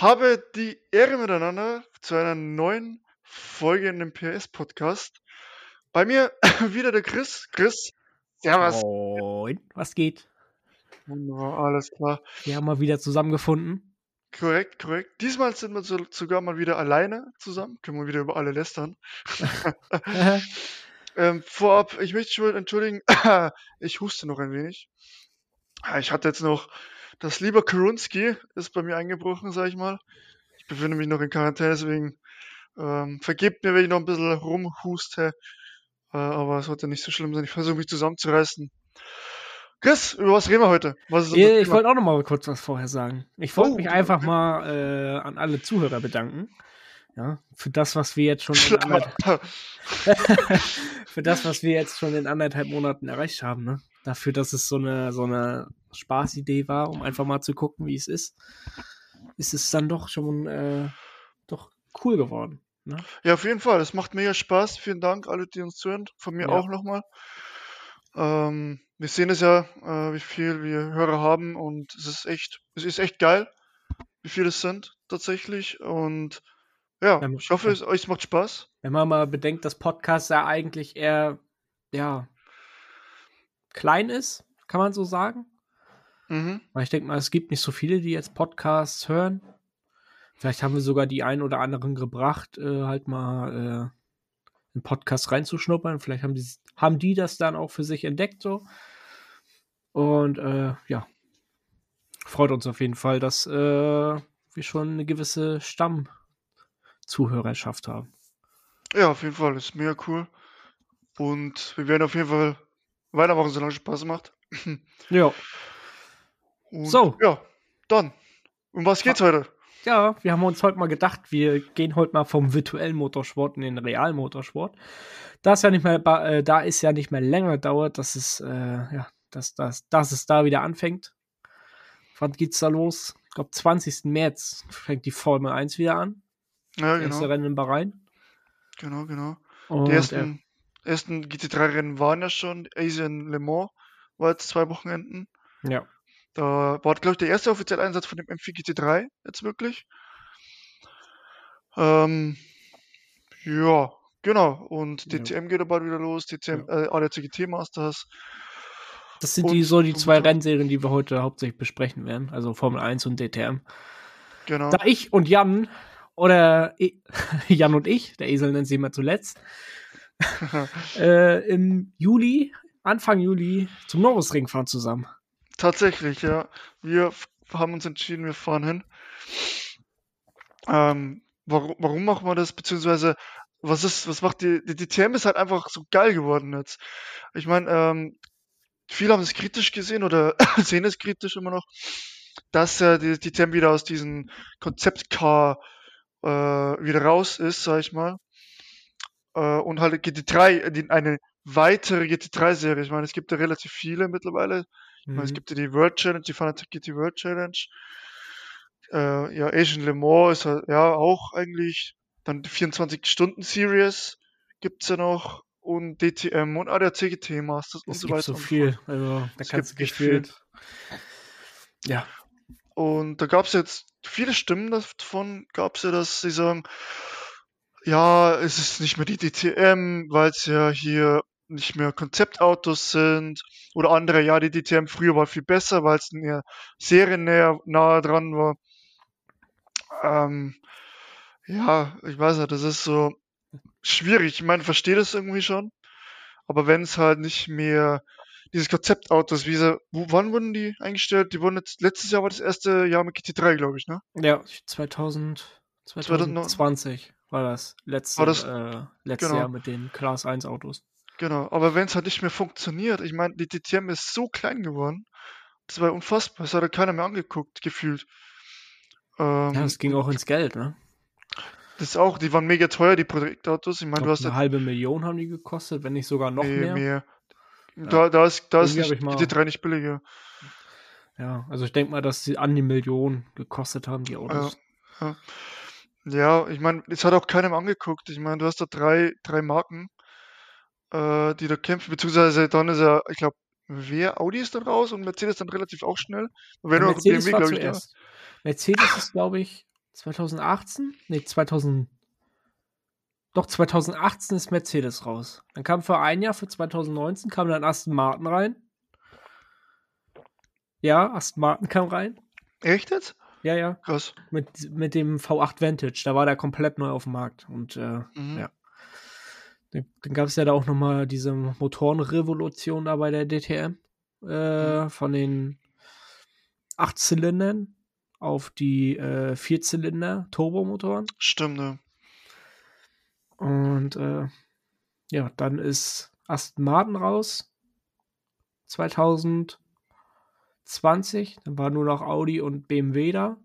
habe die Ehre miteinander zu einer neuen Folge in dem PS-Podcast. Bei mir wieder der Chris. Chris, servus. Moin, was geht? Wunderbar, alles klar. Wir haben mal wieder zusammengefunden. Korrekt, korrekt. Diesmal sind wir sogar mal wieder alleine zusammen. Können wir wieder über alle lästern. ähm, vorab, ich möchte schon entschuldigen, ich huste noch ein wenig. Ich hatte jetzt noch das lieber Karunski ist bei mir eingebrochen, sag ich mal. Ich befinde mich noch in Quarantäne, deswegen ähm, vergebt mir, wenn ich noch ein bisschen rumhuste. Äh, aber es sollte nicht so schlimm sein. Ich versuche mich zusammenzureißen. Chris, über was reden wir heute? ich wollte auch noch mal kurz was vorher sagen. Ich wollte oh, mich einfach okay. mal äh, an alle Zuhörer bedanken. Ja, für das, was wir jetzt schon in anderthalb, für das, was wir jetzt schon in anderthalb Monaten erreicht haben, ne? Dafür, dass es so eine, so eine Spaßidee war, um einfach mal zu gucken, wie es ist, ist es dann doch schon äh, doch cool geworden. Ne? Ja, auf jeden Fall. Es macht mega Spaß. Vielen Dank, alle, die uns zuhören. Von mir ja. auch nochmal. Ähm, wir sehen es ja, äh, wie viel wir Hörer haben und es ist echt, es ist echt geil, wie viele es sind tatsächlich. Und ja, ich hoffe, es euch macht Spaß. Wenn man mal bedenkt, dass Podcast ja eigentlich eher, ja, klein ist, kann man so sagen. Mhm. Weil ich denke mal, es gibt nicht so viele, die jetzt Podcasts hören. Vielleicht haben wir sogar die einen oder anderen gebracht, äh, halt mal äh, einen Podcast reinzuschnuppern. Vielleicht haben die, haben die das dann auch für sich entdeckt so. Und äh, ja, freut uns auf jeden Fall, dass äh, wir schon eine gewisse Stammzuhörerschaft haben. Ja, auf jeden Fall, ist mega cool. Und wir werden auf jeden Fall weitermachen, solange es Spaß macht. ja. Und so. Ja, dann. Um was geht's heute? Ja, wir haben uns heute mal gedacht, wir gehen heute mal vom virtuellen Motorsport in den realen Motorsport. Da es ja nicht mehr, äh, da ist ja nicht mehr länger dauert, dass es, äh, ja, dass, dass, dass es da wieder anfängt. Wann geht's da los? Ich glaube, 20. März fängt die Formel 1 wieder an. Ja, genau. Erste Rennen in Bahrain. Genau, genau. Und, die ersten, äh, ersten GT3-Rennen waren ja schon. Asian Le Mans war jetzt zwei Wochenenden. Ja. Da war, glaube ich, der erste offizielle Einsatz von dem M4 GT3 jetzt wirklich. Ähm, ja, genau. Und DTM ja. geht bald wieder los, DTM, ja. äh, ADAC GT Masters. Das sind und, die so die zwei und, Rennserien, die wir heute hauptsächlich besprechen werden. Also Formel 1 und DTM. Genau. Da ich und Jan oder Jan und ich, der Esel nennt sie immer zuletzt, äh, im Juli, Anfang Juli zum Norrisring fahren zusammen. Tatsächlich, ja. Wir haben uns entschieden, wir fahren hin. Ähm, warum, warum machen wir das? Beziehungsweise, was ist, was macht die, die, die TM ist halt einfach so geil geworden jetzt. Ich meine, ähm, viele haben es kritisch gesehen oder sehen es kritisch immer noch, dass äh, die, die TM wieder aus diesem Konzeptcar äh, wieder raus ist, sag ich mal. Äh, und halt GT3, die, eine weitere GT3-Serie. Ich meine, es gibt ja relativ viele mittlerweile. Mhm. Es gibt ja die World Challenge, die Fanatec GT World Challenge. Äh, ja, Asian Le Mans ist halt, ja auch eigentlich. Dann die 24-Stunden-Series gibt's ja noch. Und DTM und ADAC GT Masters und so weiter. so viel. Also, da es kannst du gefühlt. Ja. Und da gab's jetzt viele Stimmen davon, gab's ja, dass sie sagen, ja, es ist nicht mehr die DTM, weil es ja hier nicht mehr Konzeptautos sind oder andere, ja, die DTM früher war viel besser, weil es näher seriennäher nahe dran war. Ähm, ja, ich weiß nicht, das ist so schwierig. Ich meine, verstehe das irgendwie schon. Aber wenn es halt nicht mehr dieses Konzeptautos, wie sie, wo, wann wurden die eingestellt? Die wurden jetzt, letztes Jahr war das erste Jahr mit GT3, glaube ich, ne? Ja, 2000, 2020 war das letzte, war das, äh, letztes genau. Jahr mit den Class 1 Autos. Genau, aber wenn es halt nicht mehr funktioniert, ich meine, die DTM ist so klein geworden, das war unfassbar, das hat ja keiner mehr angeguckt, gefühlt. Ähm, ja, es ging auch ins Geld, ne? Das auch, die waren mega teuer, die Projektautos. Ich meine, du hast eine halbe Million haben die gekostet, wenn nicht sogar noch mehr. mehr. Ja. Da, da ist, da ist nicht, mal... die D3 nicht billiger. Ja, also ich denke mal, dass sie an die Million gekostet haben, die Autos. Ja, ja. ja ich meine, es hat auch keinem angeguckt. Ich meine, du hast da drei, drei Marken äh, die da kämpfen, beziehungsweise dann ist er, ich glaube, wer Audi ist dann raus und Mercedes dann relativ auch schnell. Und ja, Mercedes BMW, war zuerst. Ich, Mercedes ist, glaube ich, 2018? Nee, 2000. Doch, 2018 ist Mercedes raus. Dann kam für ein Jahr, für 2019, kam dann Aston Martin rein. Ja, Aston Martin kam rein. Echt jetzt? Ja, ja. Krass. Mit, mit dem V8 Vantage. Da war der komplett neu auf dem Markt. Und äh, mhm. ja. Dann, dann gab es ja da auch nochmal diese Motorenrevolution da bei der DTM. Äh, mhm. Von den acht Zylindern auf die äh, Vierzylinder Turbomotoren. Stimmt, ne? Und äh, ja, dann ist Aston Martin raus. 2000 20. Dann war nur noch Audi und BMW da.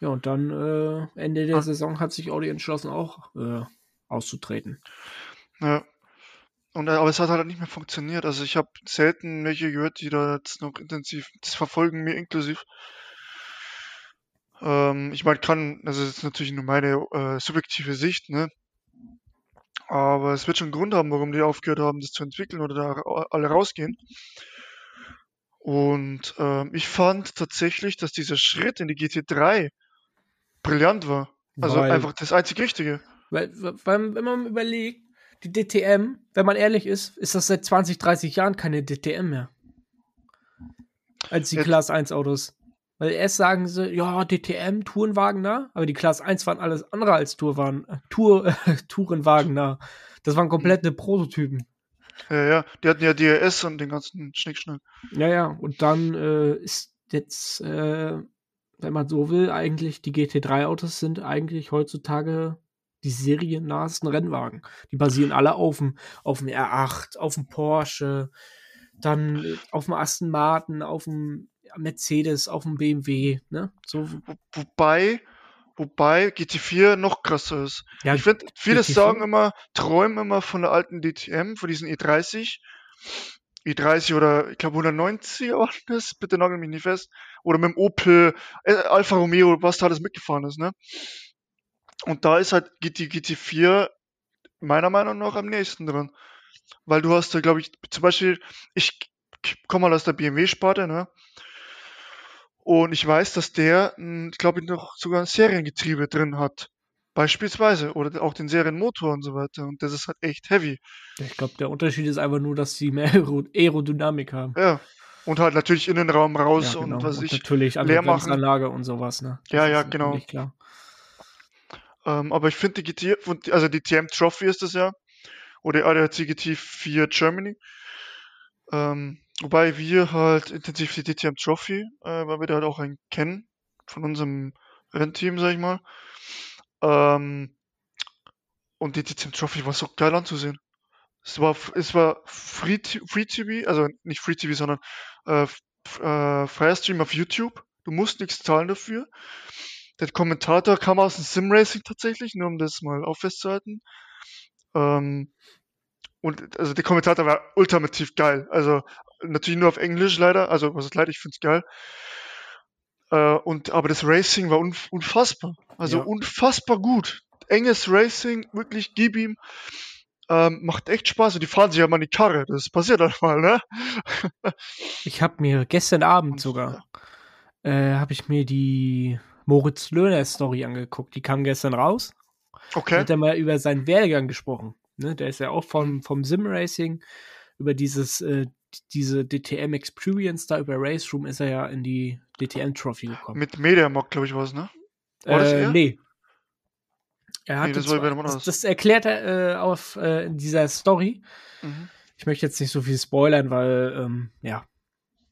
Ja, und dann äh, Ende der ah. Saison hat sich Audi entschlossen, auch äh, auszutreten. Ja. Und, äh, aber es hat halt nicht mehr funktioniert. Also ich habe selten welche gehört, die da jetzt noch intensiv das verfolgen, mir inklusiv. Ähm, ich meine, kann, also das ist natürlich nur meine äh, subjektive Sicht, ne? Aber es wird schon einen Grund haben, warum die aufgehört haben, das zu entwickeln oder da alle rausgehen. Und ähm, ich fand tatsächlich, dass dieser Schritt in die GT3 brillant war. Also weil, einfach das einzig Richtige. Weil, weil, wenn man überlegt, die DTM, wenn man ehrlich ist, ist das seit 20, 30 Jahren keine DTM mehr. Als die ja. Class 1 Autos. Weil erst sagen sie, ja, DTM, Tourenwagen da, aber die Class 1 waren alles andere als Tourwagen, Tour, äh, Tourenwagen da. Das waren komplette Prototypen. Ja, ja, die hatten ja DRS und den ganzen Schnickschnack. Ja, ja, und dann äh, ist jetzt, äh, wenn man so will, eigentlich die GT3-Autos sind eigentlich heutzutage die seriennahesten Rennwagen. Die basieren alle auf dem, auf dem R8, auf dem Porsche, dann auf dem Aston Martin, auf dem Mercedes, auf dem BMW, ne? So. Wobei, Wobei GT4 noch krasser ist. Ja, ich finde, viele GT4? sagen immer, träumen immer von der alten DTM, von diesen E30. E30 oder ich glaube 190 war das, bitte nagel mich nicht fest. Oder mit dem Opel, äh, Alfa Romeo, was da alles mitgefahren ist, ne? Und da ist halt GT, GT4 meiner Meinung nach am nächsten dran. Weil du hast da, glaube ich, zum Beispiel, ich komme mal aus der BMW-Sparte, ne? Und ich weiß, dass der, hm, ich glaube, noch sogar ein Seriengetriebe drin hat. Beispielsweise. Oder auch den Serienmotor und so weiter. Und das ist halt echt heavy. Ich glaube, der Unterschied ist einfach nur, dass sie mehr Aerodynamik haben. Ja. Und halt natürlich Innenraum raus ja, genau. und was und ich. Natürlich leer machen. Anlage und sowas, ne? Das ja, ja, genau. Klar. Ähm, aber ich finde die GT, also die TM Trophy ist das ja. Oder ADAC GT4 Germany. Ähm, Wobei wir halt intensiv die DTM Trophy, äh, weil wir da halt auch einen kennen von unserem Rennteam, sag ich mal. Ähm, und die DTM Trophy war so geil anzusehen. Es war, es war Free, Free TV, also nicht Free TV, sondern äh, äh, Freier Stream auf YouTube. Du musst nichts zahlen dafür. Der Kommentator kam aus dem Sim Racing tatsächlich, nur um das mal auch festzuhalten. Ähm, und also der Kommentator war ultimativ geil. Also natürlich nur auf Englisch leider, also was ist leider, ich finde es geil. Äh, und aber das Racing war unf unfassbar. Also ja. unfassbar gut. Enges Racing, wirklich gib ihm. Ähm, macht echt Spaß und die fahren sich ja mal in die Karre. Das passiert dann mal, ne? ich habe mir gestern Abend sogar äh, habe ich mir die Moritz Löhner Story angeguckt. Die kam gestern raus. Okay. Da hat er mal über seinen Werdegang gesprochen. Ne? Der ist ja auch vom, vom Sim Racing über dieses äh, diese DTM Experience da über Race Room ist er ja in die DTM Trophy gekommen. Mit Mediamarkt, glaube ich, war es, ne? War äh, er? Nee. Er hat nee, das, das, das, erklärt er äh, auf äh, in dieser Story. Mhm. Ich möchte jetzt nicht so viel spoilern, weil, ähm, ja.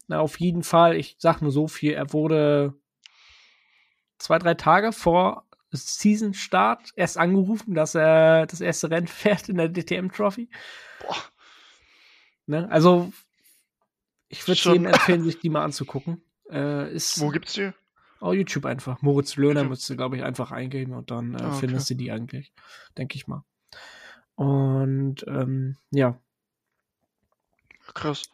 Na, auf jeden Fall, ich sag nur so viel, er wurde zwei, drei Tage vor Season-Start erst angerufen, dass er das erste Rennen fährt in der DTM Trophy. Boah. Ne? Also ich würde jedem empfehlen, sich die mal anzugucken. Äh, ist, Wo gibt's die? Auf YouTube einfach. Moritz Löhner müsste, glaube ich, einfach eingeben und dann äh, ah, okay. findest du die eigentlich. Denke ich mal. Und ähm, ja. Krass.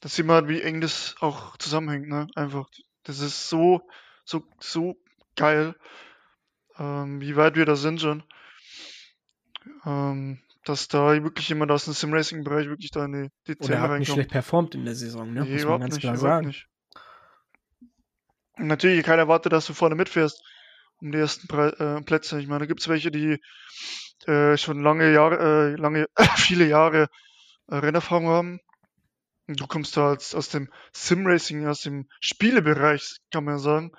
Das sieht man, wie eng das auch zusammenhängt, ne? Einfach. Das ist so, so, so geil, ähm, wie weit wir da sind schon. Ähm, dass da wirklich jemand aus dem Sim-Racing-Bereich wirklich da in die, die Szene reinkommt. hat nicht schlecht performt in der Saison, ne? Nee, Muss man ganz nicht, klar sagen. Nicht. Natürlich, keiner erwartet, dass du vorne mitfährst. um die ersten Pre äh, Plätze. Ich meine, da gibt es welche, die äh, schon lange Jahre, äh, lange, viele Jahre äh, Rennerfahrung haben. Du kommst da als, aus dem Sim-Racing, aus dem Spielebereich, kann man ja sagen,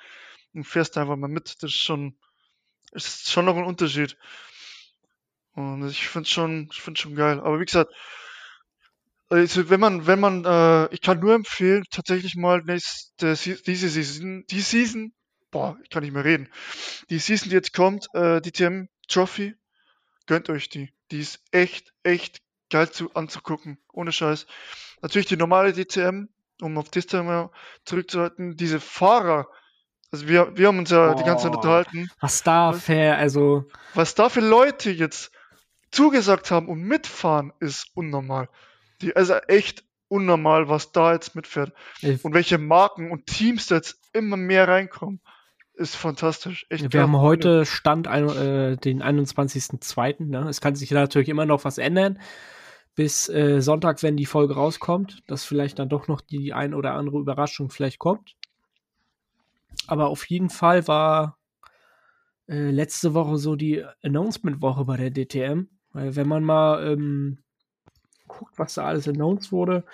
und fährst einfach mal mit. Das ist schon, ist schon noch ein Unterschied. Und ich finde schon, ich finde schon geil. Aber wie gesagt, also wenn man, wenn man, äh, ich kann nur empfehlen, tatsächlich mal nächste, diese Season, die Season, boah, ich kann nicht mehr reden. Die Season, die jetzt kommt, äh, die TM Trophy, gönnt euch die. Die ist echt, echt geil zu, anzugucken. Ohne Scheiß. Natürlich die normale DTM, um auf das Thema zurückzuhalten. Diese Fahrer, also wir, wir haben uns ja Boah, die ganze Zeit unterhalten. Was da für, also. Was da für Leute jetzt zugesagt haben und mitfahren, ist unnormal. Die, also echt unnormal, was da jetzt mitfährt. Ich und welche Marken und Teams da jetzt immer mehr reinkommen. Ist fantastisch. Echt wir haben heute Stand äh, den 21.02. Ne? Es kann sich natürlich immer noch was ändern. Bis äh, Sonntag, wenn die Folge rauskommt, dass vielleicht dann doch noch die ein oder andere Überraschung vielleicht kommt. Aber auf jeden Fall war äh, letzte Woche so die Announcement-Woche bei der DTM. Weil wenn man mal ähm, guckt, was da alles announced wurde,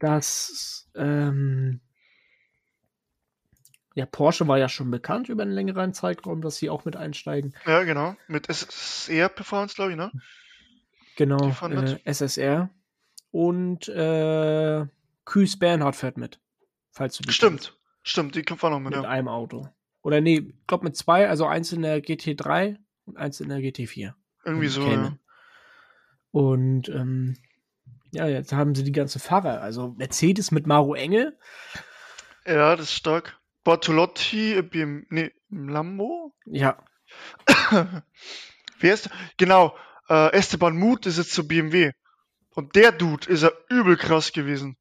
dass ähm, ja, Porsche war ja schon bekannt über einen längeren Zeitraum, dass sie auch mit einsteigen. Ja, genau. Mit SSR Performance, glaube ich, ne? Genau, äh, SSR. Und äh, Küß Bernhard fährt mit. Falls du Stimmt, kennst. stimmt, die kommt auch noch mit. Mit ja. einem Auto. Oder nee, ich glaube mit zwei, also eins in der GT3 und eins in der GT4. Irgendwie so, ja. Und ähm, ja, jetzt haben sie die ganze Fahrer. Also Mercedes mit Maro Engel. Ja, das ist stark. Bartolotti, BM, nee, Lambo? Ja. Wer ist, genau, äh, Esteban Mut ist jetzt zu BMW. Und der Dude ist ja übel krass gewesen.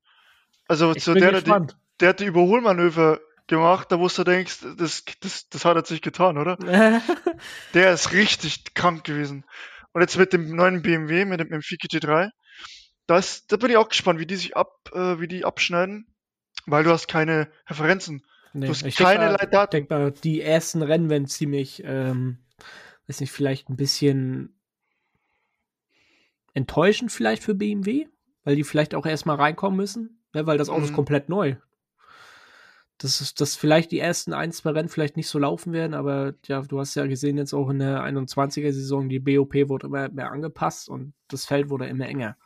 Also so der, der, der hat die Überholmanöver gemacht, da wo du denkst, das, das, das hat er sich getan, oder? der ist richtig krank gewesen. Und jetzt mit dem neuen BMW, mit dem M4 GT3, das, da bin ich auch gespannt, wie die sich ab, äh, wie die abschneiden, weil du hast keine Referenzen. Nee, du hast ich keinerlei denk Daten. Ich denke mal, die ersten Rennen werden ziemlich, ähm, weiß nicht, vielleicht ein bisschen enttäuschend vielleicht für BMW, weil die vielleicht auch erstmal reinkommen müssen, ne, weil das Auto mhm. ist komplett neu. Das ist, dass vielleicht die ersten ein, zwei Rennen vielleicht nicht so laufen werden, aber ja, du hast ja gesehen jetzt auch in der 21er Saison, die BOP wurde immer mehr angepasst und das Feld wurde immer enger.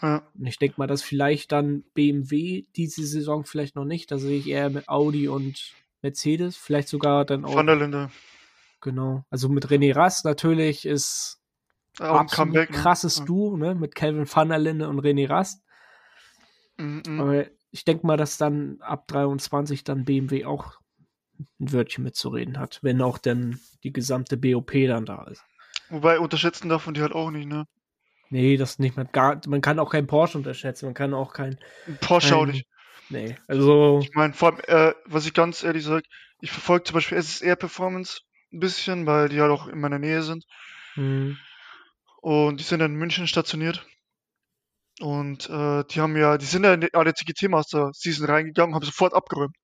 Ja. Und ich denke mal, dass vielleicht dann BMW diese Saison vielleicht noch nicht. Da sehe ich eher mit Audi und Mercedes, vielleicht sogar dann auch. Van der Linde. Genau. Also mit René Rast natürlich ist ja, absolut Comeback, ne? krasses ja. Duo, ne? Mit Calvin der Linde und René Rast. Mhm. Aber ich denke mal, dass dann ab 23 dann BMW auch ein Wörtchen mitzureden hat, wenn auch dann die gesamte BOP dann da ist. Wobei unterschätzen darf man die halt auch nicht, ne? Nee, das nicht. Man, gar, man kann auch keinen Porsche unterschätzen. Man kann auch kein. Porsche kein, auch nicht. Nee, also. Ich meine, vor allem, äh, was ich ganz ehrlich sage, ich verfolge zum Beispiel SSR Performance ein bisschen, weil die halt auch in meiner Nähe sind. Mhm. Und die sind in München stationiert. Und äh, die haben ja, die sind ja in die ADCGT Master Season reingegangen, haben sofort abgeräumt.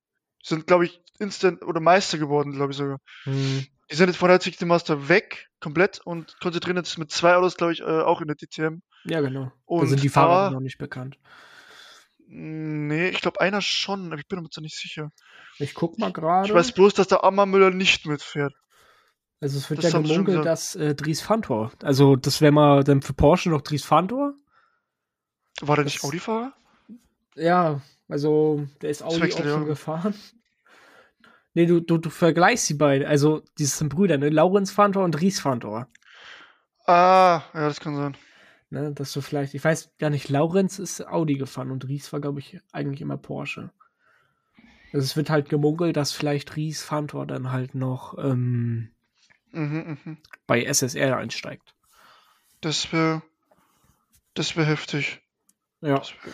Sind, glaube ich, Instant oder Meister geworden, glaube ich sogar. Mhm. Die sind jetzt von der ADCGT Master weg, komplett, und konzentrieren jetzt mit zwei Autos, glaube ich, äh, auch in der DTM. Ja, genau. Und da sind die Fahrer noch nicht bekannt. Nee, ich glaube einer schon, aber ich bin mir jetzt nicht sicher. Ich guck mal gerade. Ich weiß bloß, dass der Ammermüller nicht mitfährt. Also es wird das ja gemunkelt, dass äh, Dries Fantor, also das wäre mal dann für Porsche noch Dries Fantor. War der das, nicht Audi-Fahrer? Ja, also der ist Audi auch schon gefahren. Nee, du, du, du vergleichst die beiden. Also, die sind Brüder, ne? Laurenz Fantor und Ries Fantor. Ah, ja, das kann sein. Ne, dass du vielleicht, ich weiß gar nicht, Laurenz ist Audi gefahren und Ries war, glaube ich, eigentlich immer Porsche. Also es wird halt gemunkelt, dass vielleicht Ries Fantor dann halt noch ähm, mhm, mh. bei SSR einsteigt. Das wäre das wäre heftig. Ja. Wär heftig.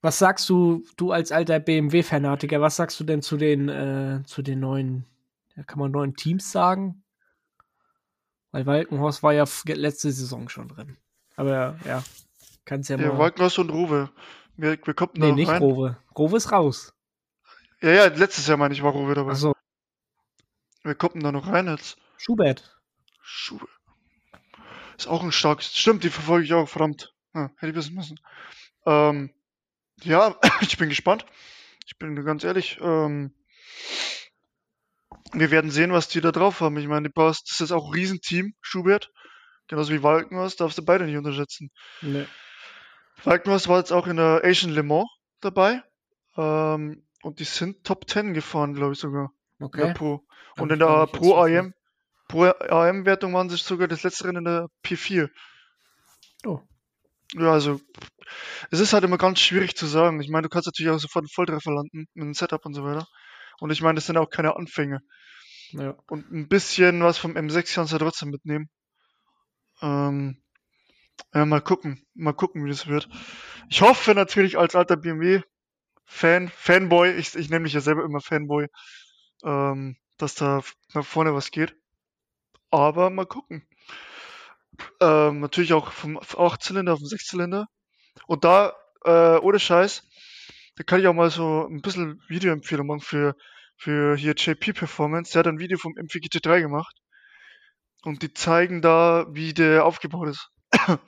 Was sagst du, du als alter BMW-Fanatiker, was sagst du denn zu den, äh, zu den neuen, kann man neuen Teams sagen? Weil Walkenhorst war ja letzte Saison schon drin. Aber ja, kannst ja, ja mal. Ja, Walkenhorst und Rowe. Wir, wir kommen nee, nicht rein. Rowe. Rowe ist raus. Ja, ja, letztes Jahr meine ich war Rowe dabei. Ach so. Wer kommt denn da noch rein jetzt? Schubert. Schubert. Ist auch ein starkes. Stimmt, die verfolge ich auch, verdammt. Ja, hätte ich wissen müssen. Ähm, ja, ich bin gespannt. Ich bin ganz ehrlich. Ähm, wir werden sehen, was die da drauf haben. Ich meine, die Bass, das ist auch ein Riesenteam, Schubert. Genauso wie Walkenhorst, darfst du beide nicht unterschätzen. Nee. Walkenhorst war jetzt auch in der Asian Le Mans dabei. Ähm, und die sind Top 10 gefahren, glaube ich sogar. Okay. In der Pro. Und in der Pro AM, Pro AM-Wertung waren sich sogar das letzte Rennen in der P4. Oh. Ja, also es ist halt immer ganz schwierig zu sagen. Ich meine, du kannst natürlich auch sofort einen Volltreffer landen mit dem Setup und so weiter. Und ich meine, das sind auch keine Anfänge. Ja. Und ein bisschen was vom M6 kannst du ja trotzdem mitnehmen. Ähm, ja, mal gucken. Mal gucken, wie das wird. Ich hoffe natürlich als alter BMW-Fan, Fanboy, ich, ich nenne mich ja selber immer Fanboy, ähm, dass da nach vorne was geht. Aber mal gucken. Ähm, natürlich auch vom 8-Zylinder auf den 6-Zylinder. Und da, äh, ohne Scheiß, da kann ich auch mal so ein bisschen Videoempfehlung machen für, für hier JP Performance. Der hat ein Video vom MV 3 gemacht. Und die zeigen da, wie der aufgebaut ist.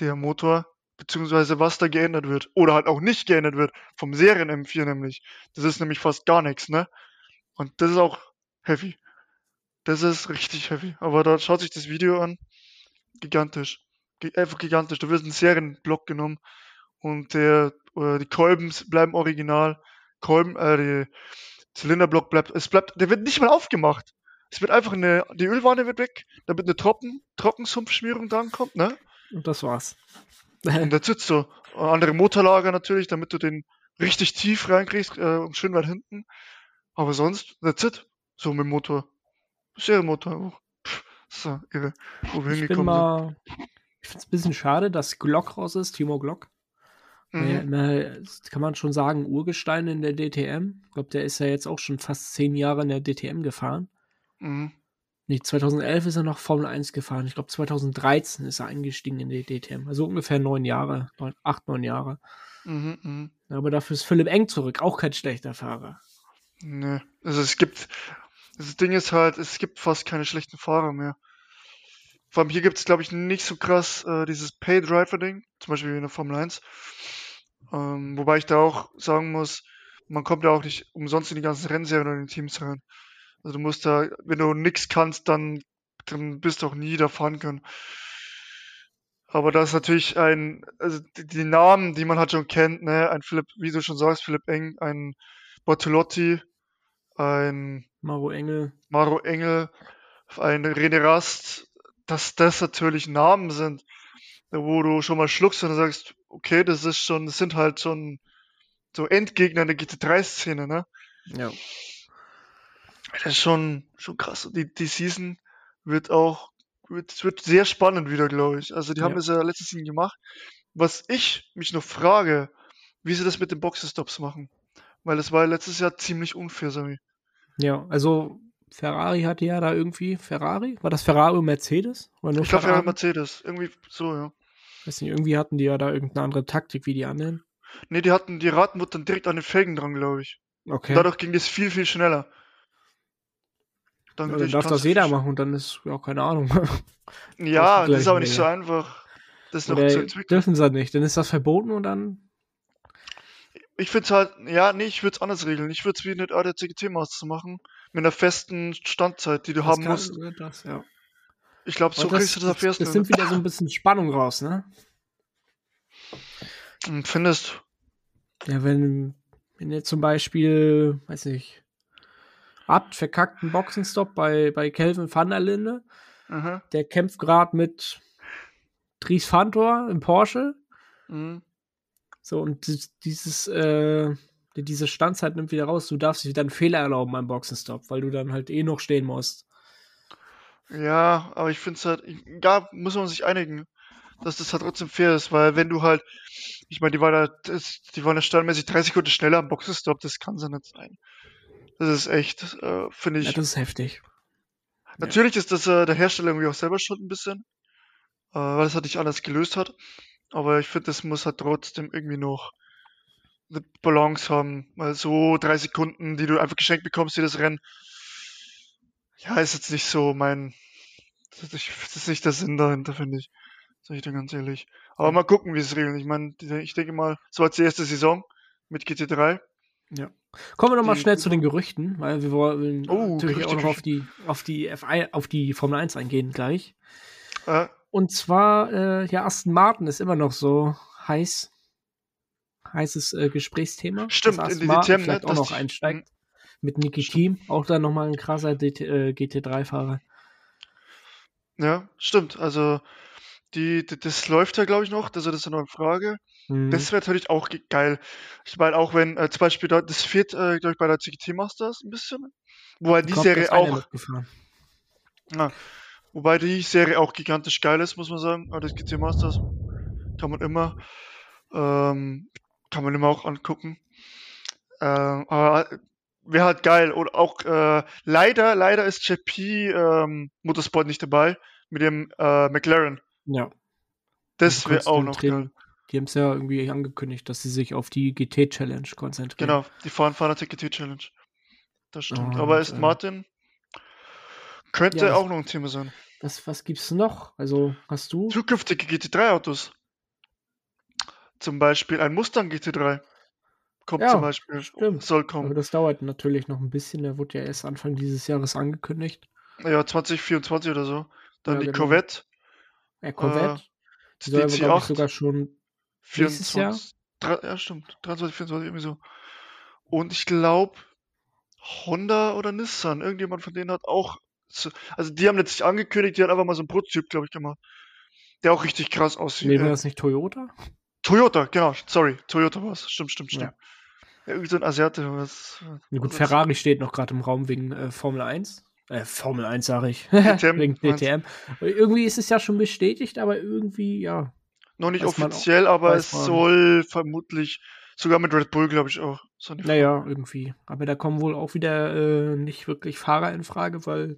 der Motor, beziehungsweise was da geändert wird. Oder halt auch nicht geändert wird. Vom Serien M4 nämlich. Das ist nämlich fast gar nichts, ne? Und das ist auch heavy. Das ist richtig heavy. Aber da schaut sich das Video an. Gigantisch. Einfach gigantisch. Da wird ein Serienblock genommen und der, oder die Kolben bleiben original. Kolben, äh, die Zylinderblock bleibt, es bleibt, der wird nicht mal aufgemacht. Es wird einfach eine, die Ölwanne wird weg, damit eine Trocken, Trockensumpfschmierung dran kommt, ne? Und das war's. und der sitzt so. Andere Motorlager natürlich, damit du den richtig tief reinkriegst, äh, und schön weit hinten. Aber sonst, that's it. So mit dem Motor. Serienmotor auch. So, irre. Wo wir ich hingekommen mal, sind. Ich finde es ein bisschen schade, dass Glock raus ist, Timo Glock. Mhm. Immer, kann man schon sagen, Urgestein in der DTM. Ich glaube, der ist ja jetzt auch schon fast zehn Jahre in der DTM gefahren. Mhm. Nee, 2011 ist er noch Formel 1 gefahren. Ich glaube, 2013 ist er eingestiegen in die DTM. Also ungefähr neun Jahre, neun, acht, neun Jahre. Mhm, mh. Aber dafür ist Philipp Eng zurück, auch kein schlechter Fahrer. Nee, also es gibt, das Ding ist halt, es gibt fast keine schlechten Fahrer mehr. Vor allem hier gibt es, glaube ich, nicht so krass äh, dieses Pay-Driver-Ding, zum Beispiel wie in der Formel 1. Ähm, wobei ich da auch sagen muss, man kommt ja auch nicht umsonst in die ganzen Rennserien oder in die Teams rein. Also du musst da, wenn du nix kannst, dann, dann bist du auch nie da fahren können. Aber das ist natürlich ein, also die, die, Namen, die man halt schon kennt, ne, ein Philipp, wie du schon sagst, Philipp Eng, ein Bortolotti, ein Maro Engel, Maro Engel, ein René Rast, dass das natürlich Namen sind, wo du schon mal schluckst und sagst, okay, das ist schon, das sind halt schon so Endgegner der GT3-Szene, ne? Ja. Das ist schon, schon krass. Die, die Season wird auch, wird, wird sehr spannend wieder, glaube ich. Also die ja. haben es ja letztes Jahr gemacht. Was ich mich noch frage, wie sie das mit den Boxenstops machen. Weil es war letztes Jahr ziemlich unfair, Sami. Ja, also Ferrari hatte ja da irgendwie, Ferrari? War das Ferrari und Mercedes? Oder nur ich glaube Ferrari Mercedes, irgendwie so, ja. Weiß nicht, irgendwie hatten die ja da irgendeine andere Taktik wie die anderen. Nee, die hatten, die Raten dann direkt an den Felgen dran, glaube ich. Okay. Und dadurch ging es viel, viel schneller. Dann, ja, dann darf das jeder machen und dann ist, ja, keine Ahnung. ja, das ist aber nicht so einfach, das noch zu entwickeln. Dürfen sie nicht, dann ist das verboten und dann ich finde es halt, ja, nee, ich würde es anders regeln. Ich würde es wie eine ADCGT-Master machen, mit einer festen Standzeit, die du das haben kann, musst. Das, ja. Ich glaube, so kriegst du das auf ersten. Es nimmt wieder so ein bisschen Spannung raus, ne? Hm, findest Ja, wenn, wenn ihr zum Beispiel, weiß nicht, habt verkackten Boxenstopp bei, bei Kelvin van der Linde, mhm. der kämpft gerade mit Dries Fantor im Porsche. Mhm. So, und dieses, äh, diese Standzeit nimmt wieder raus. Du darfst dir dann Fehler erlauben beim Boxenstopp, weil du dann halt eh noch stehen musst. Ja, aber ich finde es halt, ja, muss man sich einigen, dass das halt trotzdem fair ist, weil wenn du halt, ich meine, die waren da, das, die waren da standmäßig 30 Sekunden schneller am Boxenstopp, das kann so nicht sein. Das ist echt, äh, finde ich. Ja, das ist heftig. Natürlich ja. ist das äh, der Hersteller irgendwie auch selber schon ein bisschen, äh, weil es halt nicht anders gelöst hat. Aber ich finde, das muss halt trotzdem irgendwie noch eine Balance haben. Weil so drei Sekunden, die du einfach geschenkt bekommst, das Rennen, Ja, ist jetzt nicht so mein. Das ist nicht, das ist nicht der Sinn dahinter, finde ich. Sag ich dir ganz ehrlich. Aber mal gucken, wie es regeln. Ich meine, ich denke mal, so als die erste Saison mit GT3. Ja. Kommen wir nochmal schnell zu den Gerüchten, weil wir wollen oh, natürlich Gerüchte, auch noch auf die, auf die F1, auf die Formel 1 eingehen gleich. Äh. Und zwar, äh, ja, Aston Martin ist immer noch so heiß. Heißes äh, Gesprächsthema. Stimmt, dass Aston in die Martin DTM, vielleicht auch noch einsteigt. Mit Niki Team, auch dann nochmal ein krasser äh, GT3-Fahrer. Ja, stimmt. Also die, die, das läuft ja, glaube ich, noch. Also das ist ja noch eine Frage. Mhm. Das wäre natürlich auch geil. Ich meine, auch wenn äh, zum Beispiel das fehlt, äh, glaube ich, bei der CGT Masters ein bisschen. Wobei die Serie auch. Ja, wobei die Serie auch gigantisch geil ist, muss man sagen. Aber das GT Masters kann man immer, ähm, kann man immer auch angucken. Ähm, aber wäre halt geil. Und auch äh, leider, leider ist JP ähm, Motorsport nicht dabei mit dem äh, McLaren. Ja. Das wäre auch noch geil. Die haben es ja irgendwie angekündigt, dass sie sich auf die GT-Challenge konzentrieren. Genau, die fahren Fanatic GT-Challenge. Das stimmt. Und, Aber ist äh, Martin könnte ja, auch noch ein Thema sein. Was, was gibt's noch? Also, hast du? Zukünftige GT3-Autos. Zum Beispiel ein Mustang GT3. Kommt ja, zum Beispiel. Stimmt. Soll kommen. Aber das dauert natürlich noch ein bisschen. Der wurde ja erst Anfang dieses Jahres angekündigt. Ja, 2024 oder so. Dann ja, die genau. Corvette. Ja, Corvette. Äh, die soll aber, glaube ich, sogar schon 24, Jahr? ja, stimmt. 23, 24, irgendwie so. Und ich glaube, Honda oder Nissan, irgendjemand von denen hat auch, also die haben letztlich angekündigt, die hat einfach mal so einen Prototyp, glaube ich, gemacht. Der auch richtig krass aussieht. Nee, war das nicht Toyota? Toyota, genau, sorry, Toyota war es. Stimmt, stimmt, stimmt. Ja. irgendwie so ein Asiate. Was, ja, gut, was Ferrari steht noch gerade im Raum wegen äh, Formel 1. Äh, Formel 1 sage ich. DTM, wegen DTM. Irgendwie ist es ja schon bestätigt, aber irgendwie, ja, noch nicht offiziell, auch, aber es soll vermutlich sogar mit Red Bull, glaube ich, auch. So naja, irgendwie. Aber da kommen wohl auch wieder äh, nicht wirklich Fahrer in Frage, weil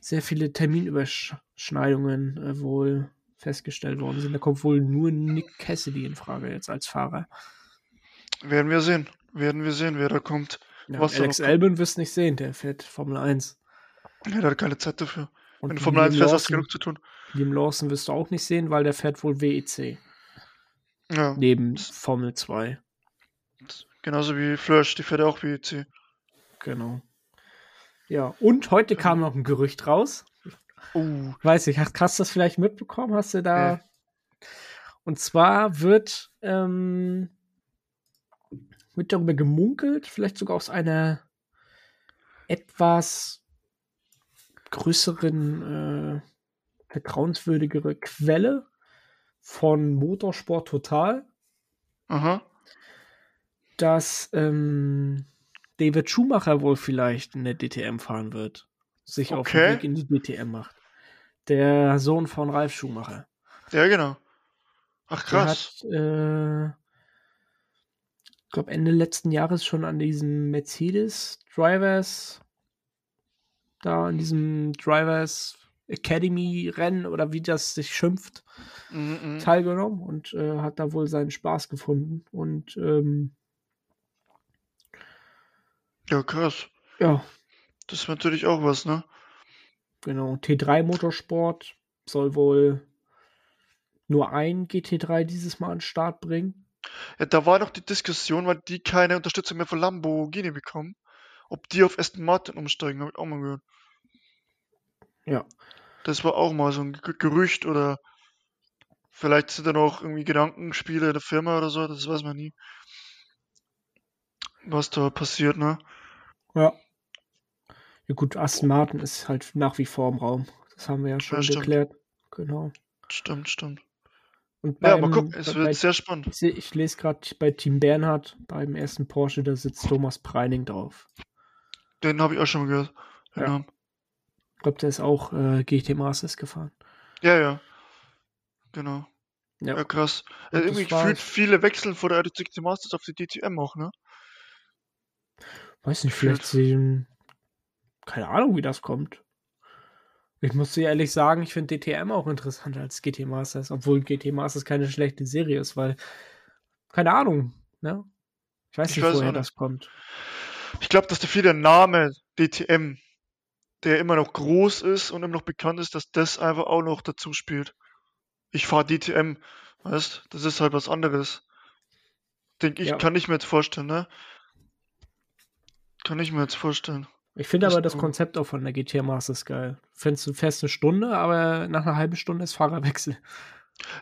sehr viele Terminüberschneidungen äh, wohl festgestellt worden sind. Da kommt wohl nur Nick Cassidy in Frage jetzt als Fahrer. Werden wir sehen. Werden wir sehen, wer da kommt. Ja, Alex Albon wirst nicht sehen, der fährt Formel 1. Ja, der hat keine Zeit dafür. Und Wenn du Formel 1 fährst, hast du genug zu tun. Liam Lawson wirst du auch nicht sehen, weil der fährt wohl WEC. Ja. Neben Formel 2. Genauso wie Flash, die fährt auch WEC. Genau. Ja, und heute kam noch ein Gerücht raus. Uh. Weiß ich, hast, hast du das vielleicht mitbekommen? Hast du da. Ja. Und zwar wird, ähm, wird darüber gemunkelt, vielleicht sogar aus einer etwas größeren, äh, vertrauenswürdigere Quelle von Motorsport Total, Aha. Dass ähm, David Schumacher wohl vielleicht in der DTM fahren wird. Sich okay. auf den Weg in die DTM macht. Der Sohn von Ralf Schumacher. Ja, genau. Ach krass. Der hat, äh, ich glaube, Ende letzten Jahres schon an diesem Mercedes Drivers da in diesem Drivers Academy Rennen oder wie das sich schimpft, mm teilgenommen und äh, hat da wohl seinen Spaß gefunden. Und ähm, ja, krass. Ja. Das ist natürlich auch was, ne? Genau. T3 Motorsport soll wohl nur ein GT3 dieses Mal an den Start bringen. Ja, da war noch die Diskussion, weil die keine Unterstützung mehr von Lamborghini bekommen, ob die auf Aston Martin umsteigen, habe ich auch mal gehört. Ja. Das war auch mal so ein Gerücht oder vielleicht sind da noch irgendwie Gedankenspiele der Firma oder so, das weiß man nie. Was da passiert, ne? Ja. Ja gut, Aston Martin ist halt nach wie vor im Raum. Das haben wir ja schon ja, geklärt. Genau. Stimmt, stimmt. Und beim, ja, mal gucken, es wird bei, sehr spannend. Ich, ich lese gerade bei Team Bernhard, beim ersten Porsche, da sitzt Thomas Preining drauf. Den habe ich auch schon gehört. Ja. Ich glaube, der ist auch äh, GT Masters gefahren. Ja, ja. Genau. Ja, ja krass. Ja, irgendwie gefühlt viele wechseln vor der GT Masters auf die DTM auch, ne? Weiß nicht, vielleicht sehen. Keine Ahnung, wie das kommt. Ich muss dir ehrlich sagen, ich finde DTM auch interessanter als GT Masters, obwohl GT Masters keine schlechte Serie ist, weil. Keine Ahnung, ne? Ich weiß ich nicht, weiß woher das kommt. Ich glaube, dass da viel der Name DTM der immer noch groß ist und immer noch bekannt ist, dass das einfach auch noch dazu spielt. Ich fahre DTM, weißt, das ist halt was anderes. Denke ich, ja. kann ich mir jetzt vorstellen, ne? Kann ich mir jetzt vorstellen. Ich finde aber das Konzept auch von der GT Masters geil. Findest du fest eine Stunde, aber nach einer halben Stunde ist Fahrerwechsel.